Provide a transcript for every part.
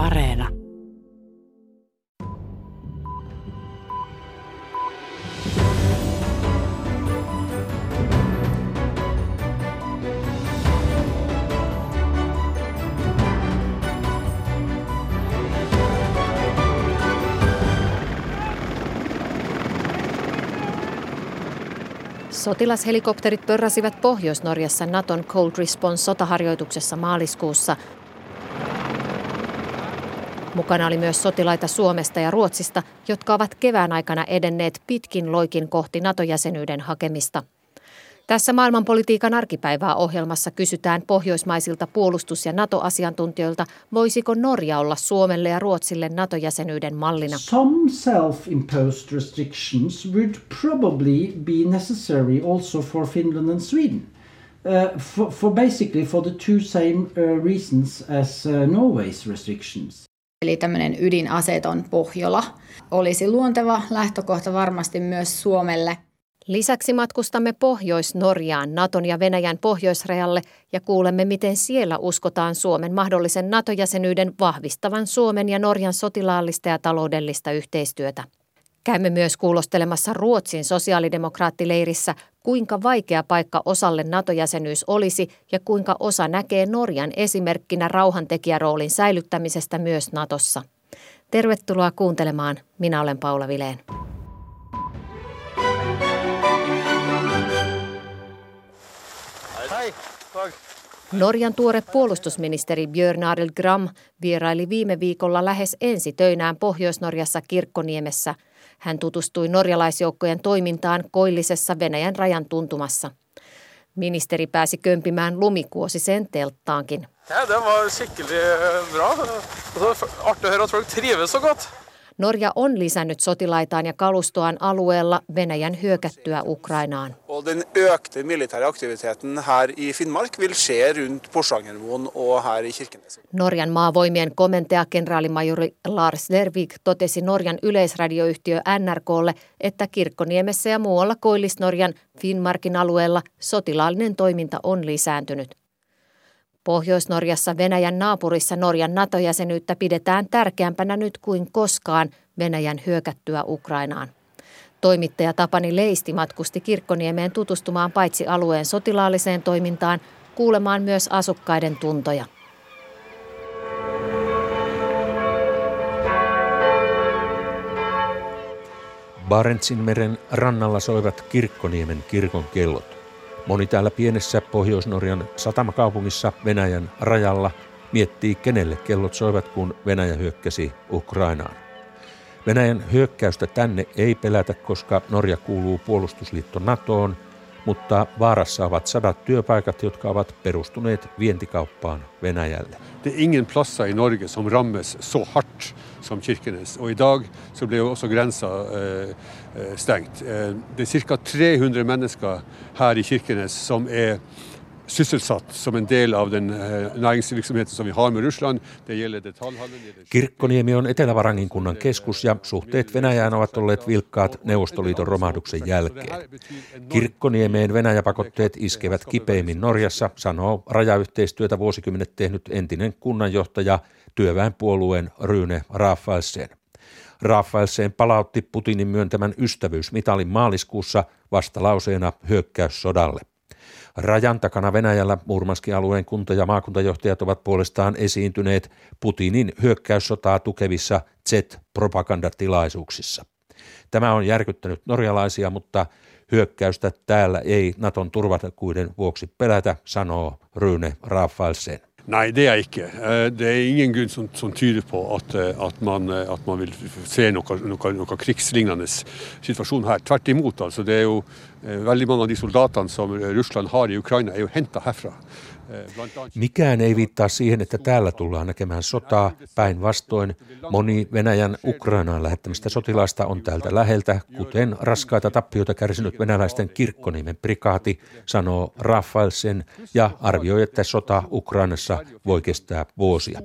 Areena. Sotilashelikopterit pörräsivät Pohjois-Norjassa Naton Cold Response sotaharjoituksessa maaliskuussa. Mukana oli myös sotilaita Suomesta ja Ruotsista, jotka ovat kevään aikana edenneet pitkin loikin kohti NATO-jäsenyyden hakemista. Tässä maailmanpolitiikan arkipäivää ohjelmassa kysytään pohjoismaisilta puolustus- ja NATO-asiantuntijoilta, voisiko Norja olla Suomelle ja Ruotsille NATO-jäsenyyden mallina. Some self-imposed restrictions would probably be necessary also for Finland and Sweden. Uh, for, for basically for the two same uh, reasons as uh, Norway's restrictions. Eli tämmöinen ydinaseeton Pohjola olisi luonteva lähtökohta varmasti myös Suomelle – Lisäksi matkustamme Pohjois-Norjaan, Naton ja Venäjän pohjoisrajalle ja kuulemme, miten siellä uskotaan Suomen mahdollisen NATO-jäsenyyden vahvistavan Suomen ja Norjan sotilaallista ja taloudellista yhteistyötä. Käymme myös kuulostelemassa Ruotsin sosiaalidemokraattileirissä, kuinka vaikea paikka osalle NATO-jäsenyys olisi ja kuinka osa näkee Norjan esimerkkinä rauhantekijäroolin säilyttämisestä myös Natossa. Tervetuloa kuuntelemaan. Minä olen Paula Vileen. Norjan tuore puolustusministeri Björn Adel Gram vieraili viime viikolla lähes ensi töinään Pohjois-Norjassa Kirkkoniemessä. Hän tutustui norjalaisjoukkojen toimintaan koillisessa Venäjän rajan tuntumassa. Ministeri pääsi kömpimään lumikuosiseen telttaankin. Ja, det var skikkelig bra. Artig å høre at folk trives så godt. Norja on lisännyt sotilaitaan ja kalustoaan alueella Venäjän hyökättyä Ukrainaan. Den økte militære aktiviteten her i Finnmark vil skje rundt Porsangermoen og her i Kirkenes. Norjan maavoimien komentaja kenraalimajori Lars Lervik totesi Norjan yleisradioyhtiö NRKlle, että Kirkkoniemessä ja muualla Koillis-Norjan Finnmarkin alueella sotilaallinen toiminta on lisääntynyt. Pohjois-Norjassa Venäjän naapurissa Norjan NATO-jäsenyyttä pidetään tärkeämpänä nyt kuin koskaan Venäjän hyökättyä Ukrainaan. Toimittaja Tapani Leisti matkusti Kirkkoniemeen tutustumaan paitsi alueen sotilaalliseen toimintaan, kuulemaan myös asukkaiden tuntoja. Barentsin meren rannalla soivat Kirkkoniemen kirkon kellot. Moni täällä pienessä Pohjois-Norjan satamakaupungissa Venäjän rajalla miettii, kenelle kellot soivat, kun Venäjä hyökkäsi Ukrainaan. Venäjän hyökkäystä tänne ei pelätä, koska Norja kuuluu puolustusliitto NATOon, mutta vaarassa ovat sadat työpaikat, jotka ovat perustuneet vientikauppaan Venäjälle. Det är ingen platser i Norge som rammes så hardt som Kirkenes. Og i dag så ble jo også grensa eh, eh stengt. Eh, det er ca. 300 mennesker her i Kirkenes som er sysselsatt som en del av den eh, näringsvirksomheten som vi har med Ryssland. Det gäller detaljhandeln. Kirkkoniemi on Etelä-Varangin kunnan keskus ja suhteet Venäjään ovat olleet vilkkaat Neuvostoliiton romahduksen jälkeen. Kirkkoniemeen Venäjäpakotteet iskevät kipeimmin Norjassa, sanoo rajayhteistyötä vuosikymmenet tehnyt entinen kunnanjohtaja työväenpuolueen Ryne Rafaelsen. Rafaelsen palautti Putinin myöntämän ystävyysmitalin maaliskuussa vastalauseena hyökkäyssodalle. Rajan takana Venäjällä Murmanskin alueen kunta- ja maakuntajohtajat ovat puolestaan esiintyneet Putinin hyökkäyssotaa tukevissa Z-propagandatilaisuuksissa. Tämä on järkyttänyt norjalaisia, mutta hyökkäystä täällä ei Naton turvatakuiden vuoksi pelätä, sanoo Rune Rafaelsen. Nei, det er jeg ikke. Eh, det er ingen grunn som, som tyder på at, eh, at, man, eh, at, man, vil se noe, noe, noe krigslignende situasjon her. Tvert imot. Altså, det er jo Veldig mange av de soldatene som Russland har i Ukraina, er jo henta herfra. Mikään ei viittaa siihen, että täällä tullaan näkemään sotaa. Päinvastoin moni Venäjän Ukrainaan lähettämistä sotilaista on täältä läheltä, kuten raskaita tappioita kärsinyt venäläisten kirkkonimen prikaati, sanoo Rafaelsen ja arvioi, että sota Ukrainassa voi kestää vuosia.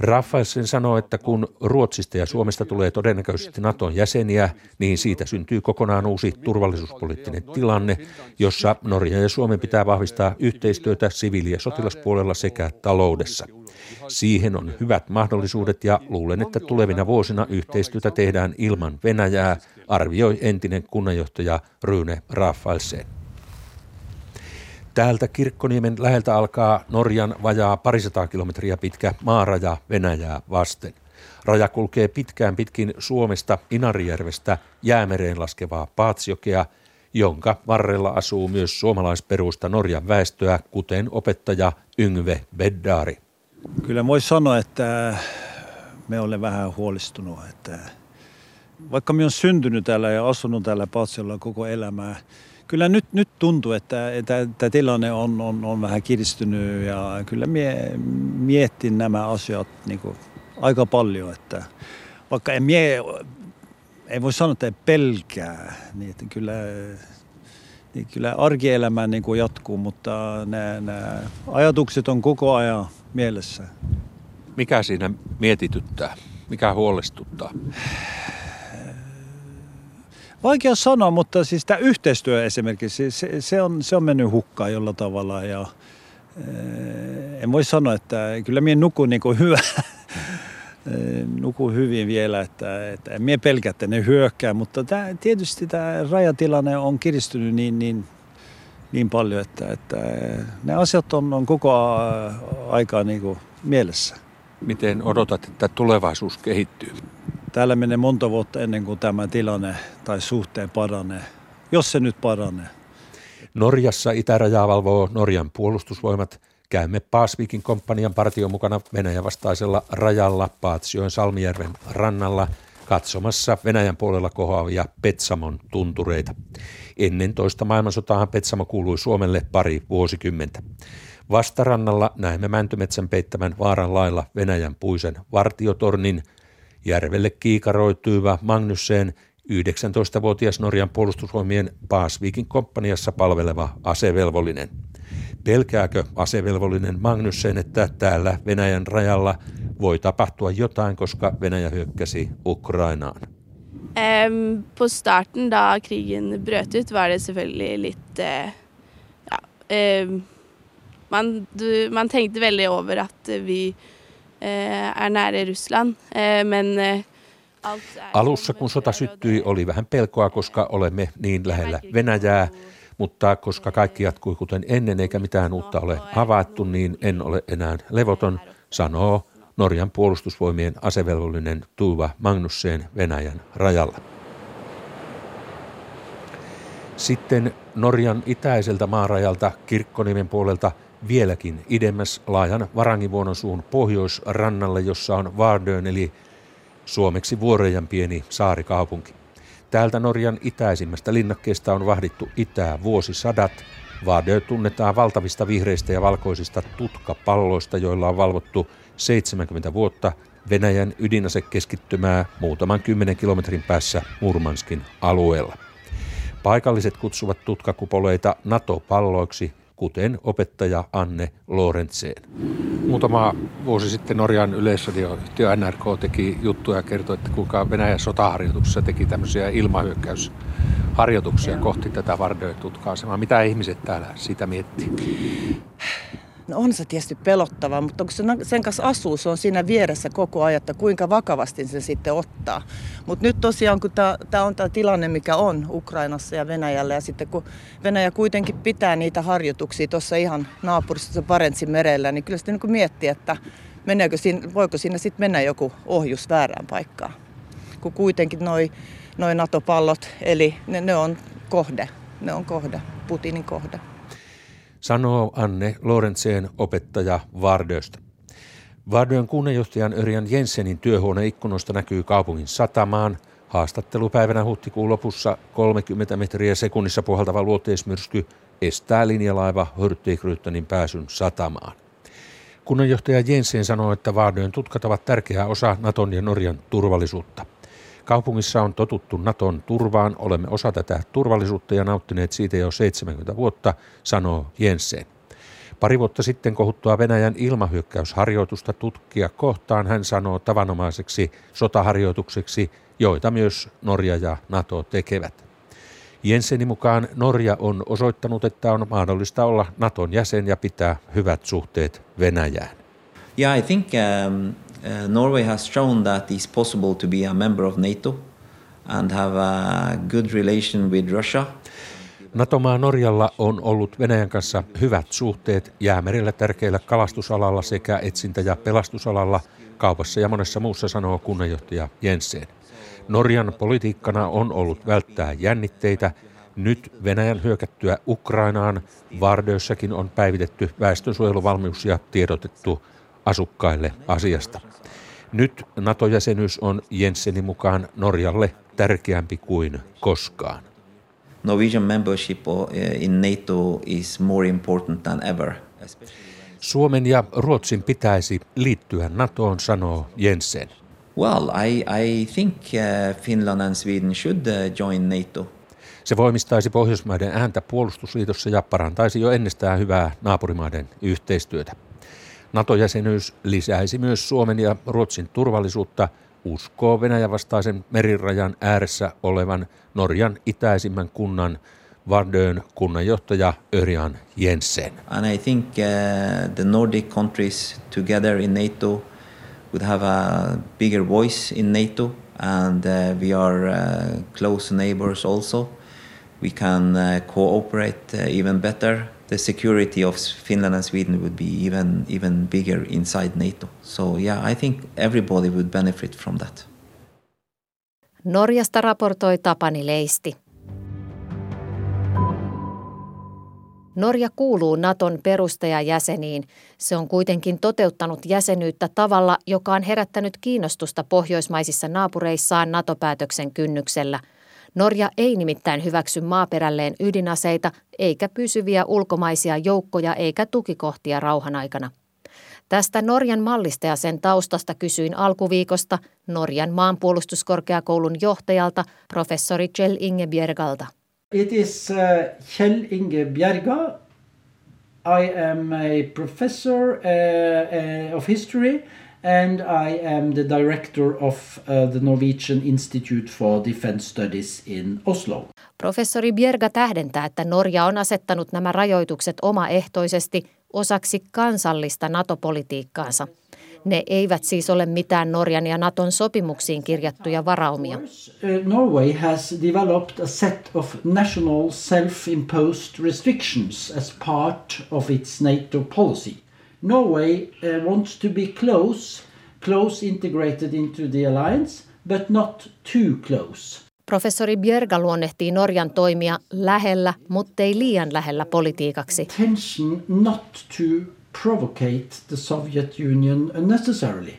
Rafaelsen sanoo, että kun Ruotsista ja Suomesta tulee todennäköisesti Naton jäseniä, niin siitä syntyy kokonaan uusi turvallisuuspoliittinen tilanne, jossa Norja ja Suomen pitää vahvistaa yhteistyötä siviili- siviili- ja sotilaspuolella sekä taloudessa. Siihen on hyvät mahdollisuudet ja luulen, että tulevina vuosina yhteistyötä tehdään ilman Venäjää, arvioi entinen kunnanjohtaja Rune Rafaelsen. Täältä Kirkkoniemen läheltä alkaa Norjan vajaa parisataa kilometriä pitkä maaraja Venäjää vasten. Raja kulkee pitkään pitkin Suomesta Inarijärvestä jäämereen laskevaa Paatsjokea, jonka varrella asuu myös suomalaisperusta Norjan väestöä, kuten opettaja Yngve Beddaari. Kyllä voi sanoa, että me olen vähän huolestunut, että vaikka minä olen syntynyt täällä ja asunut täällä Paatsiolla koko elämää, kyllä nyt, nyt tuntuu, että, että tilanne on, on, on vähän kiristynyt ja kyllä mie, miettin nämä asiat niin kuin aika paljon, että vaikka en mie, ei voi sanoa, että ei pelkää, niin että kyllä, niin kyllä arkielämä niin kuin jatkuu, mutta nämä, nämä ajatukset on koko ajan mielessä. Mikä siinä mietityttää? Mikä huolestuttaa? Vaikea sanoa, mutta siis tämä yhteistyö esimerkiksi, se, se, on, se on mennyt hukkaan jolla tavalla ja eh, en voi sanoa, että kyllä minä nukun niin kuin hyvä, nukun hyvin vielä, että, että en minä pelkää, että ne hyökkää, mutta tämä, tietysti tämä rajatilanne on kiristynyt niin, niin, niin paljon, että, että ne asiat on, on koko aikaa niin kuin mielessä. Miten odotat, että tulevaisuus kehittyy? Täällä menee monta vuotta ennen kuin tämä tilanne tai suhteen paranee, jos se nyt paranee. Norjassa itärajaa valvoo Norjan puolustusvoimat. Käymme Paasvikin komppanian partion mukana Venäjän vastaisella rajalla Paatsjoen Salmijärven rannalla katsomassa Venäjän puolella kohoavia Petsamon tuntureita. Ennen toista maailmansotaa Petsamo kuului Suomelle pari vuosikymmentä. Vastarannalla näemme Mäntymetsän peittämän vaaran lailla Venäjän puisen vartiotornin – Järvelle kiikaroituiva Magnusseen 19-vuotias Norjan puolustusvoimien Paasviikin komppaniassa palveleva asevelvollinen. Pelkääkö asevelvollinen Magnussen, että täällä Venäjän rajalla voi tapahtua jotain, koska Venäjä hyökkäsi Ukrainaan? Um, på starten da krigen brøt ut, var det selvfølgelig litt uh, ja, uh, man, du, man tenkte veldig over at vi Eh, är nära Ryssland, eh, men eh, Alussa kun sota syttyi, oli vähän pelkoa, koska olemme niin lähellä Venäjää, mutta koska kaikki jatkui kuten ennen eikä mitään uutta ole havaittu, niin en ole enää levoton, sanoo Norjan puolustusvoimien asevelvollinen Tuva Magnusseen Venäjän rajalla. Sitten Norjan itäiseltä maarajalta Kirkkonimen puolelta – vieläkin idemmäs laajan Varangivuonon suun pohjoisrannalle, jossa on Vardön eli suomeksi vuorejan pieni saarikaupunki. Täältä Norjan itäisimmästä linnakkeesta on vahdittu itää vuosisadat. Vardö tunnetaan valtavista vihreistä ja valkoisista tutkapalloista, joilla on valvottu 70 vuotta Venäjän ydinasekeskittymää muutaman kymmenen kilometrin päässä Murmanskin alueella. Paikalliset kutsuvat tutkakupoleita NATO-palloiksi kuten opettaja Anne Lorentzeen. Muutama vuosi sitten Norjan yleisradioyhtiö NRK teki juttuja ja kertoi, että kuinka Venäjän sotaharjoituksessa teki tämmöisiä ilmahyökkäysharjoituksia kohti tätä Vardö-tutka-asemaa. Mitä ihmiset täällä siitä miettii? No on se tietysti pelottavaa, mutta kun se sen kanssa asuu, se on siinä vieressä koko ajan, että kuinka vakavasti se sitten ottaa. Mutta nyt tosiaan, kun tämä on tämä tilanne, mikä on Ukrainassa ja Venäjällä, ja sitten kun Venäjä kuitenkin pitää niitä harjoituksia tuossa ihan naapurissa Parentsin merellä, niin kyllä sitten niin miettii, että meneekö siinä, voiko siinä sitten mennä joku ohjus väärään paikkaan. Kun kuitenkin noi, noi NATO-pallot, eli ne, ne on kohde, ne on kohde, Putinin kohde sanoo Anne Lorentzeen opettaja Vardöstä. Vardön kunnanjohtajan Örjan Jensenin työhuoneikkunoista näkyy kaupungin satamaan. Haastattelupäivänä huhtikuun lopussa 30 metriä sekunnissa puhaltava luoteismyrsky estää linjalaiva Hurtigruttonin pääsyn satamaan. Kunnanjohtaja Jensen sanoo, että Vardön tutkat ovat tärkeä osa Naton ja Norjan turvallisuutta. Kaupungissa on totuttu Naton turvaan, olemme osa tätä turvallisuutta ja nauttineet siitä jo 70 vuotta, sanoo Jensen. Pari vuotta sitten kohuttua Venäjän ilmahyökkäysharjoitusta tutkia kohtaan hän sanoo tavanomaiseksi sotaharjoitukseksi, joita myös Norja ja NATO tekevät. Jensenin mukaan Norja on osoittanut, että on mahdollista olla Naton jäsen ja pitää hyvät suhteet Venäjään. Yeah, I think um, uh, Norway has shown that it's possible to be a member of NATO and have a good relation with Russia. Natomaa Norjalla on ollut Venäjän kanssa hyvät suhteet jäämerellä tärkeillä kalastusalalla sekä etsintä- ja pelastusalalla, kaupassa ja monessa muussa sanoo kunnanjohtaja Jensen. Norjan politiikkana on ollut välttää jännitteitä. Nyt Venäjän hyökättyä Ukrainaan Vardössäkin on päivitetty väestönsuojeluvalmius ja tiedotettu asukkaille asiasta. Nyt NATO-jäsenyys on Jensenin mukaan Norjalle tärkeämpi kuin koskaan. Norwegian membership in NATO is more important than ever. Suomen ja Ruotsin pitäisi liittyä NATOon, sanoo Jensen. Well, I, I think uh, Finland and Sweden should uh, join NATO. Se voimistaisi Pohjoismaiden ääntä puolustusliitossa ja parantaisi jo ennestään hyvää naapurimaiden yhteistyötä. NATO-jäsenyys lisäisi myös Suomen ja Ruotsin turvallisuutta, uskoo Venäjän vastaisen merirajan ääressä olevan Norjan itäisimmän kunnan Vardön kunnanjohtaja Örjan Jensen. And I think uh, the Nordic countries together in NATO would have a bigger voice in NATO and uh, we are uh, close neighbors also. We can uh, cooperate uh, even better. The security of Finland and Sweden would be even even bigger inside NATO. So yeah, I think everybody would benefit from that. Norjasta raportoi Tapani Leisti. Norja kuuluu Naton perustajajäseniin. Se on kuitenkin toteuttanut jäsenyyttä tavalla, joka on herättänyt kiinnostusta pohjoismaisissa naapureissaan NATO-päätöksen kynnyksellä. Norja ei nimittäin hyväksy maaperälleen ydinaseita eikä pysyviä ulkomaisia joukkoja eikä tukikohtia rauhan aikana. Tästä Norjan mallista ja sen taustasta kysyin alkuviikosta Norjan maanpuolustuskorkeakoulun johtajajalta professori Kjell Inge Bjergalta. It is uh, Kjell Inge Bjerga. I am a professor uh, uh, of history and I am the director of uh, the Norwegian Institute for Defense Studies in Oslo. Professori Bjerga tähdentää, että Norja on asettanut nämä rajoitukset omaehtoisesti osaksi kansallista NATO-politiikkaansa. Ne eivät siis ole mitään Norjan ja Naton sopimuksiin kirjattuja varaumia. Uh, Norway has developed a set of national self-imposed restrictions as part of its NATO policy. Norway uh, wants to be close, close integrated into the alliance, but not too close. Professori Bjerga luonnehtii Norjan toimia lähellä, mutta ei liian lähellä politiikaksi. Tension not to provocate the Soviet Union unnecessarily.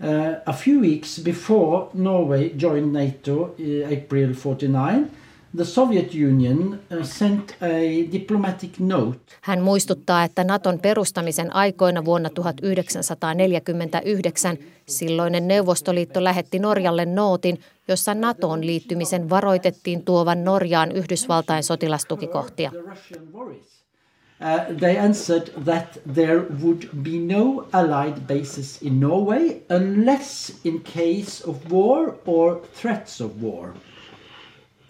Uh, a few weeks before Norway joined NATO in April 49, the Soviet Union uh, sent a diplomatic note. Hän muistuttaa, että Naton perustamisen aikoina vuonna 1949 silloinen Neuvostoliitto lähetti Norjalle nootin, jossa NATOon liittymisen varoitettiin tuovan Norjaan Yhdysvaltain sotilastukikohtia. Uh, they answered that there would be no allied bases in Norway unless in case of war or threats of war.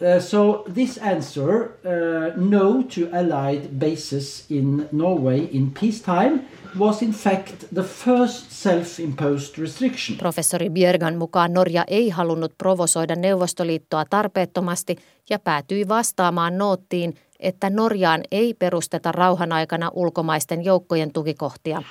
Uh, so this answer, uh, no to allied bases in Norway in peacetime, was in fact the first self-imposed restriction. Professori Björgan mukaan Norja ei halunnut provosoida Neuvostoliittoa tarpeettomasti ja päätyi vastaamaan noottiin, että Norjaan ei perusteta rauhan aikana ulkomaisten joukkojen tukikohtia.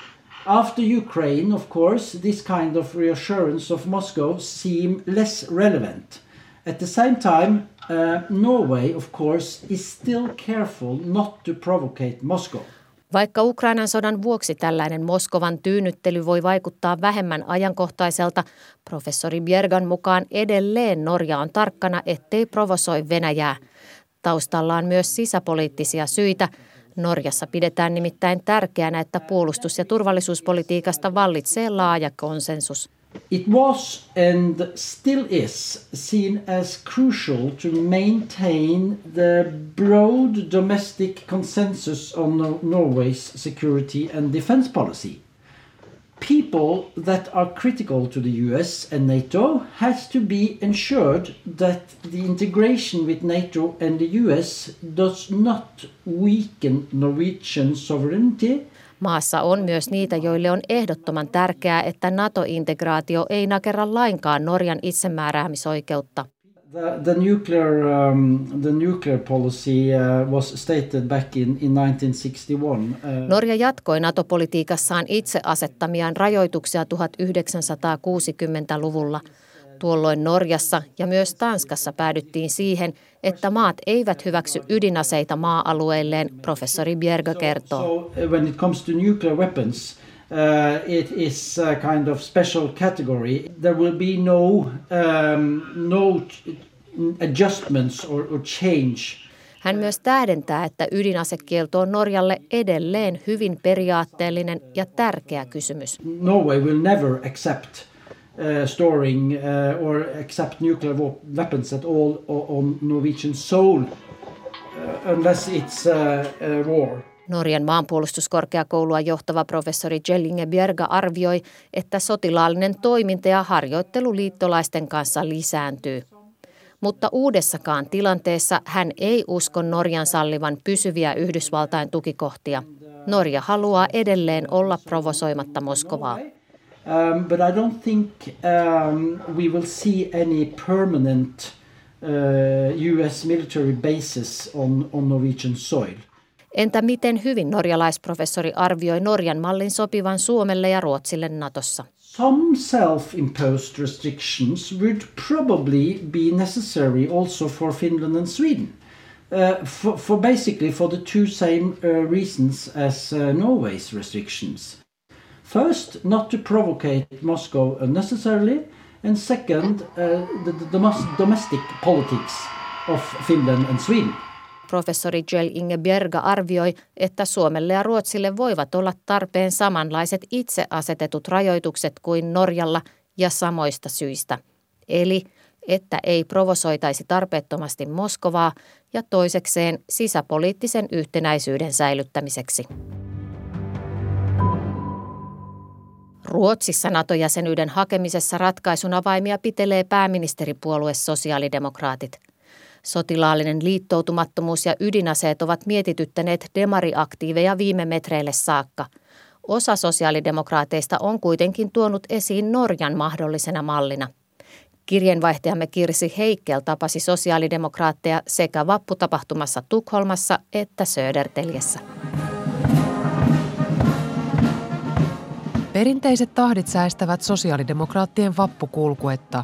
After Ukraine, of course, this kind of reassurance of Moscow seem less relevant. At the same time, uh, Norway, of course, is still careful not to provocate Moscow. Vaikka Ukrainan sodan vuoksi tällainen Moskovan tyynnyttely voi vaikuttaa vähemmän ajankohtaiselta, professori Bjergan mukaan edelleen Norja on tarkkana, ettei provosoi Venäjää. Taustalla on myös sisäpoliittisia syitä. Norjassa pidetään nimittäin tärkeänä, että puolustus- ja turvallisuuspolitiikasta vallitsee laaja konsensus. It was and still is seen as crucial to maintain the broad domestic consensus on Norway's security and defense policy. people that are critical to the US and NATO has to be ensured that the integration with NATO and the US does not weaken Norwegian sovereignty. Maassa on myös niitä, joille on ehdottoman tärkeää, että NATO-integraatio ei nakerra lainkaan Norjan itsemääräämisoikeutta. The, the nuclear um, the nuclear policy uh, was stated back in, in 1961. Uh, Norja jatkoi NATO-politiikassaan itse asettamiaan rajoituksia 1960-luvulla. Tuolloin Norjassa ja myös Tanskassa päädyttiin siihen, että maat eivät hyväksy ydinaseita maa-alueilleen, professori Bjergö kertoo. Uh, uh, it is a kind of special category. There will be no um, no adjustments or, or change. Hän myös tähdentää, että ydinasekielto on Norjalle edelleen hyvin periaatteellinen ja tärkeä kysymys. Norway will never accept uh, storing uh, or accept nuclear weapons at all on Norwegian soil uh, unless it's war. Norjan maanpuolustuskorkeakoulua johtava professori Jellinge Bjerga arvioi, että sotilaallinen toiminta ja harjoittelu liittolaisten kanssa lisääntyy. Mutta uudessakaan tilanteessa hän ei usko Norjan sallivan pysyviä Yhdysvaltain tukikohtia. Norja haluaa edelleen olla provosoimatta Moskovaa. Um, but I don't think um, we will see any permanent uh, US military bases on, on Norwegian soil. Entä miten hyvin norjalaisprofessori arvioi Norjan mallin sopivan Suomelle ja Ruotsille Natossa? Some self-imposed restrictions would probably be necessary also for Finland and Sweden. Uh, for, for basically for the two same uh, reasons as uh, Norway's restrictions. First, not to provocate Moscow unnecessarily, and second, uh, the, the domestic politics of Finland and Sweden. Professori Jell Inge Bjerga arvioi, että Suomelle ja Ruotsille voivat olla tarpeen samanlaiset itse asetetut rajoitukset kuin Norjalla ja samoista syistä. Eli että ei provosoitaisi tarpeettomasti Moskovaa ja toisekseen sisäpoliittisen yhtenäisyyden säilyttämiseksi. Ruotsissa NATO-jäsenyyden hakemisessa ratkaisun avaimia pitelee pääministeripuolue sosiaalidemokraatit – Sotilaallinen liittoutumattomuus ja ydinaseet ovat mietityttäneet demariaktiiveja viime metreille saakka. Osa sosiaalidemokraateista on kuitenkin tuonut esiin Norjan mahdollisena mallina. Kirjeenvaihtajamme Kirsi Heikkel tapasi sosiaalidemokraatteja sekä vapputapahtumassa Tukholmassa että Söderteljessä. Perinteiset tahdit säästävät sosiaalidemokraattien vappukulkuetta.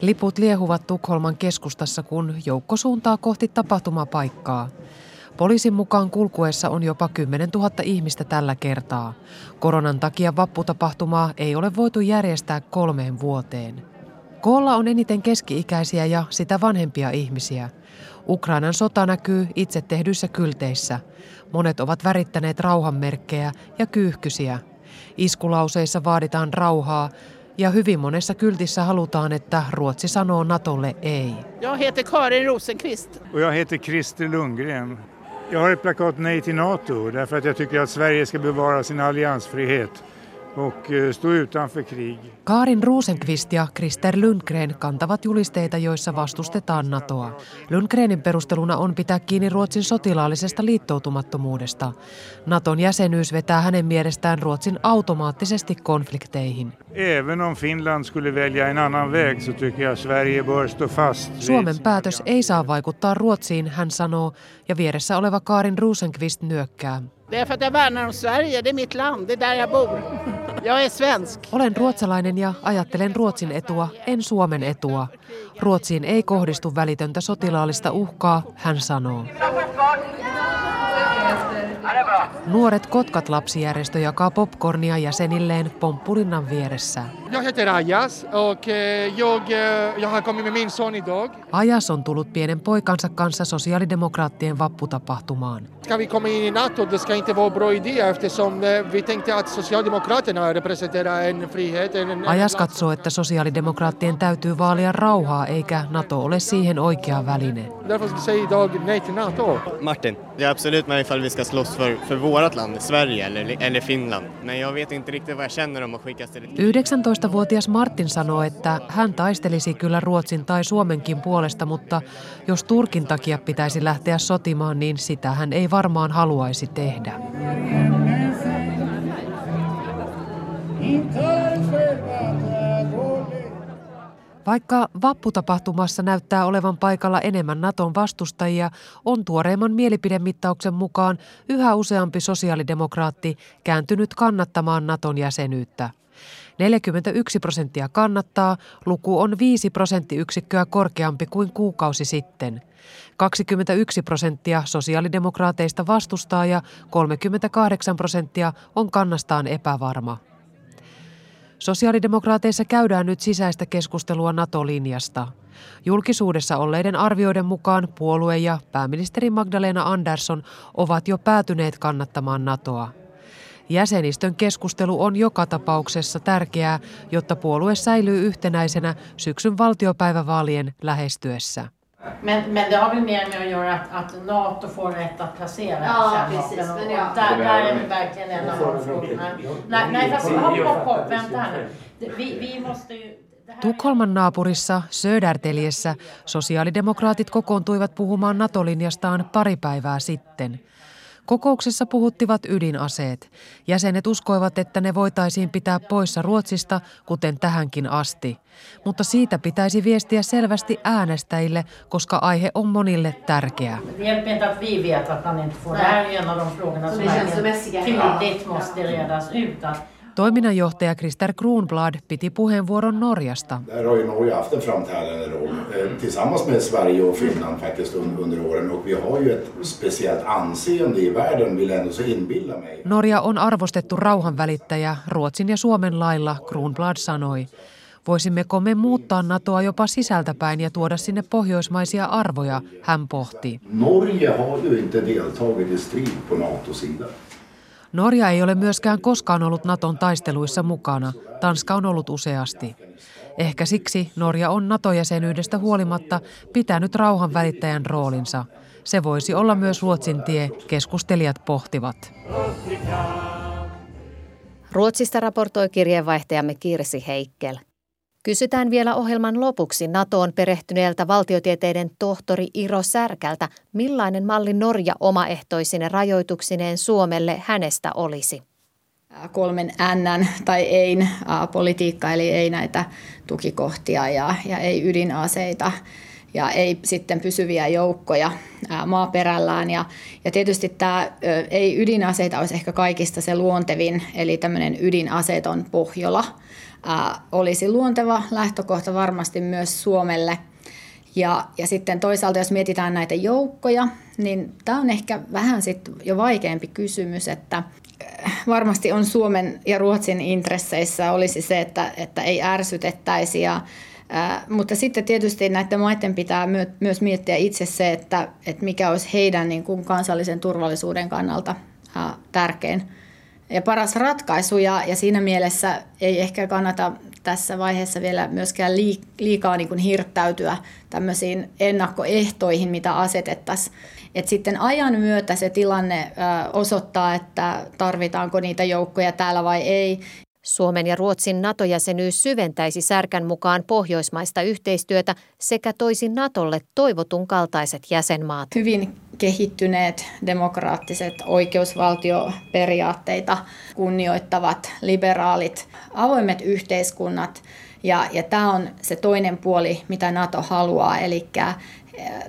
Liput liehuvat Tukholman keskustassa, kun joukko suuntaa kohti tapahtumapaikkaa. Poliisin mukaan kulkuessa on jopa 10 000 ihmistä tällä kertaa. Koronan takia vapputapahtumaa ei ole voitu järjestää kolmeen vuoteen. Koolla on eniten keski-ikäisiä ja sitä vanhempia ihmisiä. Ukrainan sota näkyy itse tehdyissä kylteissä. Monet ovat värittäneet rauhanmerkkejä ja kyyhkysiä. Iskulauseissa vaaditaan rauhaa ja hyvin monessa kyltissä halutaan, että Ruotsi sanoo Natolle ei. Jag heter Karin Rosenqvist. Och jag heter Christer Lundgren. Jag har ett plakat Nej till NATO därför att jag tycker att Sverige ska bevara sin alliansfrihet och eh, stå utanför krig. Kaarin Rosenqvist ja Krister Lundgren kantavat julisteita, joissa vastustetaan NATOa. Lundgrenin perusteluna on pitää kiinni Ruotsin sotilaallisesta liittoutumattomuudesta. Naton jäsenyys vetää hänen mielestään Ruotsin automaattisesti konflikteihin. Även om Finland skulle välja en annan väg så tycker jag Sverige bör stå fast. Suomen päätös ei saa vaikuttaa Ruotsiin, hän sanoo, ja vieressä oleva Kaarin Rosenqvist nyökkää. Det är för att jag värnar om Sverige, det är mitt land, det är där jag bor. Jag är svensk. Olen ruotsalainen ja ajattelen Ruotsin etua, en Suomen etua. Ruotsiin ei kohdistu välitöntä sotilaallista uhkaa, hän sanoo. Nuoret Kotkat lapsijärjestö jakaa popcornia jäsenilleen pomppulinnan vieressä. Jag heter Ajas och eh, jag, eh, jag har kommit med min son idag. Ajas on tullut pienen poikansa kanssa sosiaalidemokraattien vapputapahtumaan. Ska vi komma in i NATO, det ska inte vara bra idé eftersom eh, vi tänkte att Socialdemokraterna representerar en frihet. En, Ajas katsoo, että sosiaalidemokraattien täytyy vaalia rauhaa eikä NATO ole siihen oikea väline. Därför ska jag säga idag nej till NATO. Martin, det är absolut med ifall vi ska slåss för för, för vårt land, Sverige eller, eller Finland. Men jag vet inte riktigt vad jag känner om att skickas till... 19-vuotias Martin sanoo, että hän taistelisi kyllä Ruotsin tai Suomenkin puolesta, mutta jos Turkin takia pitäisi lähteä sotimaan, niin sitä hän ei varmaan haluaisi tehdä. Vaikka vapputapahtumassa näyttää olevan paikalla enemmän Naton vastustajia, on tuoreimman mielipidemittauksen mukaan yhä useampi sosiaalidemokraatti kääntynyt kannattamaan Naton jäsenyyttä. 41 prosenttia kannattaa, luku on 5 prosenttiyksikköä korkeampi kuin kuukausi sitten. 21 prosenttia sosiaalidemokraateista vastustaa ja 38 prosenttia on kannastaan epävarma. Sosiaalidemokraateissa käydään nyt sisäistä keskustelua NATO-linjasta. Julkisuudessa olleiden arvioiden mukaan puolue ja pääministeri Magdalena Andersson ovat jo päätyneet kannattamaan NATOa. Jäsenistön keskustelu on joka tapauksessa tärkeää, jotta puolue säilyy yhtenäisenä syksyn valtiopäivävaalien lähestyessä. Men, men det har väl mer med att göra att, att NATO får rätt att placera ja, kärnvapen. Precis, och, ja. där, där är vi verkligen en av de frågorna. Nej, nej fast hopp, hopp, hopp, vänta här nu. Vi, vi måste ju... Tukholman naapurissa Södertäljessä sosiaalidemokraatit kokoontuivat puhumaan NATO-linjastaan pari päivää sitten – Kokouksessa puhuttivat ydinaseet. Jäsenet uskoivat, että ne voitaisiin pitää poissa Ruotsista, kuten tähänkin asti. Mutta siitä pitäisi viestiä selvästi äänestäjille, koska aihe on monille tärkeä. Toiminnanjohtaja Krister Kronblad piti puheenvuoron Norjasta. Där har ju Norge haft en framträdande roll eh, tillsammans med Sverige och Finland faktiskt under åren och vi har ju ett speciellt anseende i världen vill ändå så inbilla mig. Norja on arvostettu rauhanvälittäjä Ruotsin ja Suomen lailla, Kronblad sanoi. Voisimmeko me muuttaa NATOa jopa sisältäpäin ja tuoda sinne pohjoismaisia arvoja, hän pohti. Norge har ju inte deltagit i strid på NATO-sidan. Norja ei ole myöskään koskaan ollut Naton taisteluissa mukana. Tanska on ollut useasti. Ehkä siksi Norja on NATO-jäsenyydestä huolimatta pitänyt rauhan välittäjän roolinsa. Se voisi olla myös Ruotsin tie, keskustelijat pohtivat. Ruotsista raportoi kirjeenvaihtajamme Kirsi Heikkel. Kysytään vielä ohjelman lopuksi NATOon perehtyneeltä valtiotieteiden tohtori Iro Särkältä, millainen malli Norja omaehtoisine rajoituksineen Suomelle hänestä olisi. Kolmen N tai ei politiikka, eli ei näitä tukikohtia ja, ja ei ydinaseita ja ei sitten pysyviä joukkoja maaperällään. Ja, ja tietysti tämä ei ydinaseita olisi ehkä kaikista se luontevin, eli tämmöinen ydinaseeton Pohjola – olisi luonteva lähtökohta varmasti myös Suomelle. Ja, ja sitten toisaalta, jos mietitään näitä joukkoja, niin tämä on ehkä vähän sit jo vaikeampi kysymys, että varmasti on Suomen ja Ruotsin intresseissä olisi se, että, että ei ärsytettäisi ja mutta sitten tietysti näiden maiden pitää myös miettiä itse se, että, että mikä olisi heidän niin kuin kansallisen turvallisuuden kannalta tärkein ja paras ratkaisu ja, ja siinä mielessä ei ehkä kannata tässä vaiheessa vielä myöskään liikaa niin kuin hirttäytyä tämmöisiin ennakkoehtoihin, mitä asetettaisiin. Et sitten ajan myötä se tilanne osoittaa, että tarvitaanko niitä joukkoja täällä vai ei. Suomen ja Ruotsin NATO-jäsenyys syventäisi särkän mukaan pohjoismaista yhteistyötä sekä toisi NATOlle toivotun kaltaiset jäsenmaat. Hyvin kehittyneet demokraattiset oikeusvaltioperiaatteita kunnioittavat liberaalit avoimet yhteiskunnat ja, ja tämä on se toinen puoli, mitä NATO haluaa, eli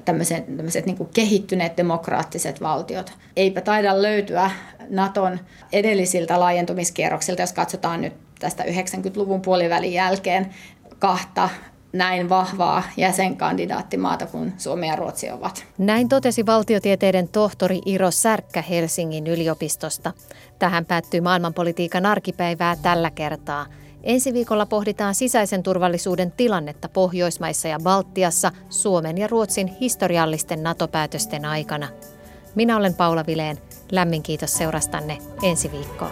tämmöiset, tämmöiset niin kehittyneet demokraattiset valtiot. Eipä taida löytyä Naton edellisiltä laajentumiskierroksilta, jos katsotaan nyt tästä 90-luvun puolivälin jälkeen kahta näin vahvaa jäsenkandidaattimaata kuin Suomi ja Ruotsi ovat. Näin totesi valtiotieteiden tohtori Iro Särkkä Helsingin yliopistosta. Tähän päättyy maailmanpolitiikan arkipäivää tällä kertaa. Ensi viikolla pohditaan sisäisen turvallisuuden tilannetta Pohjoismaissa ja Baltiassa Suomen ja Ruotsin historiallisten NATO-päätösten aikana. Minä olen Paula Vileen. Lämmin kiitos seurastanne ensi viikkoon.